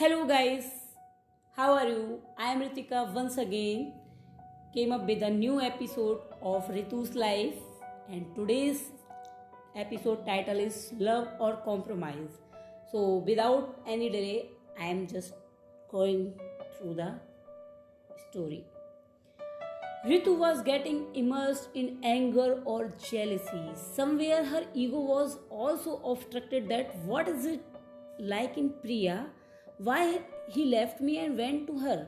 Hello guys, how are you? I am Ritika once again came up with a new episode of Ritu's life and today's episode title is Love or Compromise. So without any delay, I am just going through the story. Ritu was getting immersed in anger or jealousy. Somewhere her ego was also obstructed that what is it like in Priya why he left me and went to her.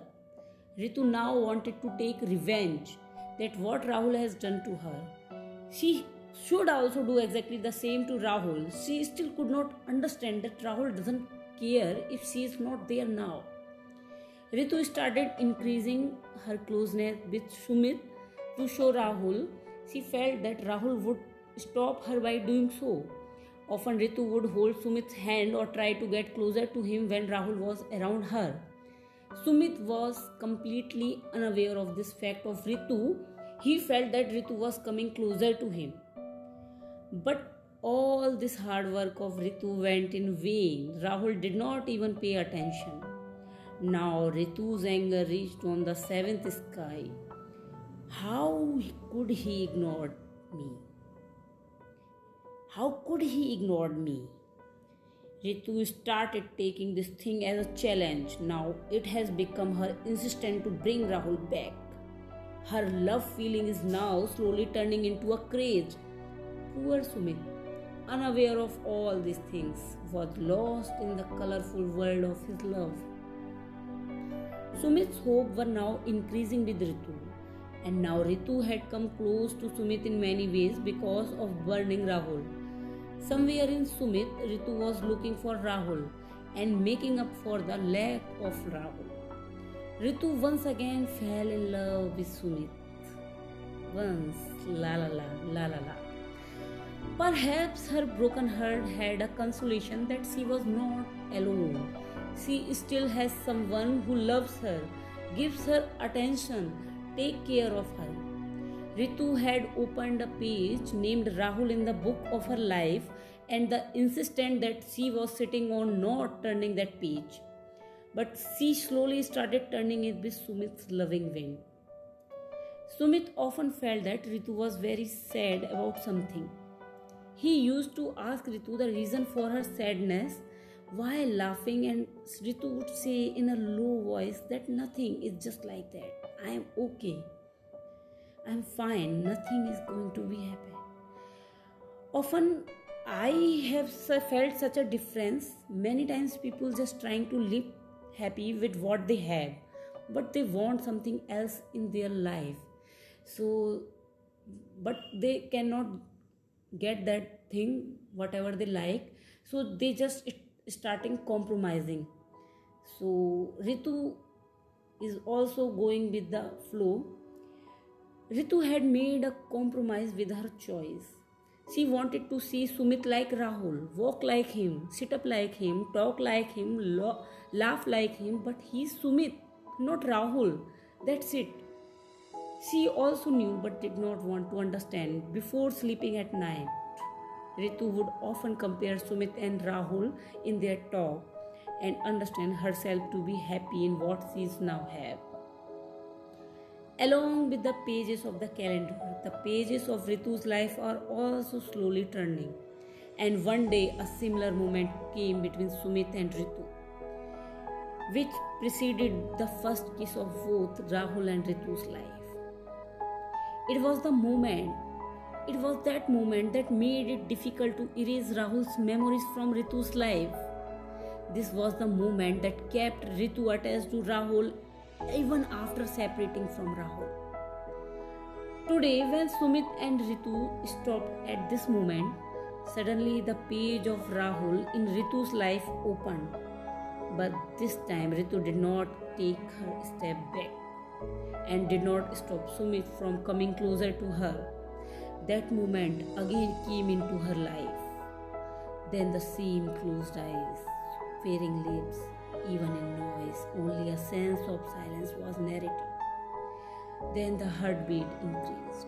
Ritu now wanted to take revenge that what Rahul has done to her. She should also do exactly the same to Rahul. She still could not understand that Rahul doesn't care if she is not there now. Ritu started increasing her closeness with Sumit to show Rahul. She felt that Rahul would stop her by doing so. Often Ritu would hold Sumit's hand or try to get closer to him when Rahul was around her. Sumit was completely unaware of this fact of Ritu. He felt that Ritu was coming closer to him. But all this hard work of Ritu went in vain. Rahul did not even pay attention. Now Ritu's anger reached on the seventh sky. How could he ignore me? How could he ignore me? Ritu started taking this thing as a challenge. Now it has become her insistence to bring Rahul back. Her love feeling is now slowly turning into a craze. Poor Sumit, unaware of all these things, was lost in the colorful world of his love. Sumit's hopes were now increasing with Ritu, and now Ritu had come close to Sumit in many ways because of burning Rahul. Somewhere in Sumit, Ritu was looking for Rahul and making up for the lack of Rahul. Ritu once again fell in love with Sumit. Once, la la la, la la la. Perhaps her broken heart had a consolation that she was not alone. She still has someone who loves her, gives her attention, take care of her. Ritu had opened a page named Rahul in the book of her life and the insistent that she was sitting on not turning that page. But she slowly started turning it with Sumit's loving wind. Sumit often felt that Ritu was very sad about something. He used to ask Ritu the reason for her sadness while laughing, and Ritu would say in a low voice that nothing is just like that. I am okay. I'm fine, nothing is going to be happy. Often I have felt such a difference. Many times people just trying to live happy with what they have, but they want something else in their life. So, but they cannot get that thing, whatever they like. So they just starting compromising. So Ritu is also going with the flow Ritu had made a compromise with her choice. She wanted to see Sumit like Rahul, walk like him, sit up like him, talk like him, lo- laugh like him, but he's Sumit, not Rahul. That's it. She also knew but did not want to understand before sleeping at night. Ritu would often compare Sumit and Rahul in their talk and understand herself to be happy in what she now have. Along with the pages of the calendar, the pages of Ritu's life are also slowly turning. And one day, a similar moment came between Sumit and Ritu, which preceded the first kiss of both Rahul and Ritu's life. It was the moment, it was that moment that made it difficult to erase Rahul's memories from Ritu's life. This was the moment that kept Ritu attached to Rahul even after separating from Rahul. Today, when Sumit and Ritu stopped at this moment, suddenly the page of Rahul in Ritu's life opened. But this time, Ritu did not take her step back and did not stop Sumit from coming closer to her. That moment again came into her life. Then the same closed eyes, quivering lips, even in noise, only a sense of silence was narrated. Then the heartbeat increased.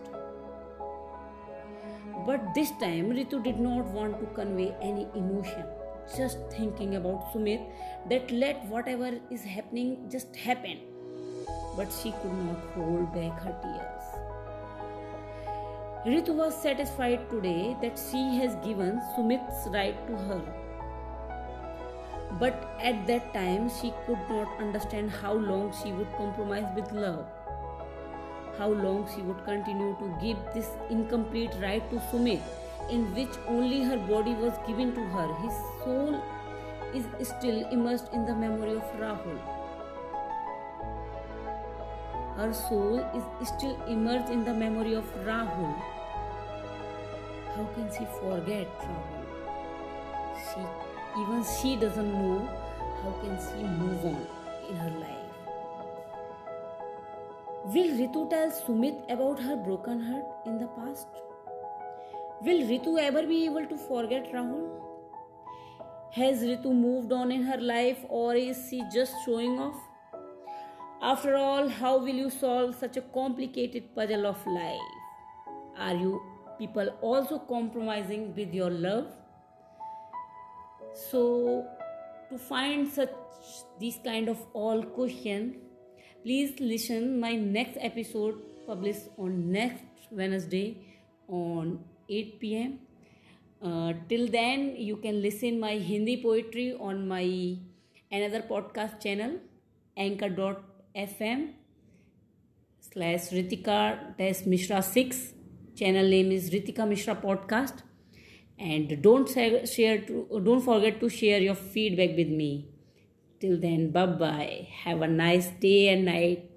But this time, Ritu did not want to convey any emotion. just thinking about Sumit that let whatever is happening just happen. But she could not hold back her tears. Ritu was satisfied today that she has given Sumit's right to her. But at that time, she could not understand how long she would compromise with love. How long she would continue to give this incomplete right to Sumit in which only her body was given to her. His soul is still immersed in the memory of Rahul. Her soul is still immersed in the memory of Rahul. How can she forget Rahul? She even she doesn't know how can she move on in her life. Will Ritu tell Sumit about her broken heart in the past? Will Ritu ever be able to forget Rahul? Has Ritu moved on in her life or is she just showing off? After all, how will you solve such a complicated puzzle of life? Are you people also compromising with your love? So, to find such these kind of all question, please listen my next episode published on next Wednesday on 8 pm uh, till then you can listen my hindi poetry on my another podcast channel anchor.fm slash ritika dash mishra 6 channel name is ritika mishra podcast and don't share to, don't forget to share your feedback with me. Till then bye bye have a nice day and night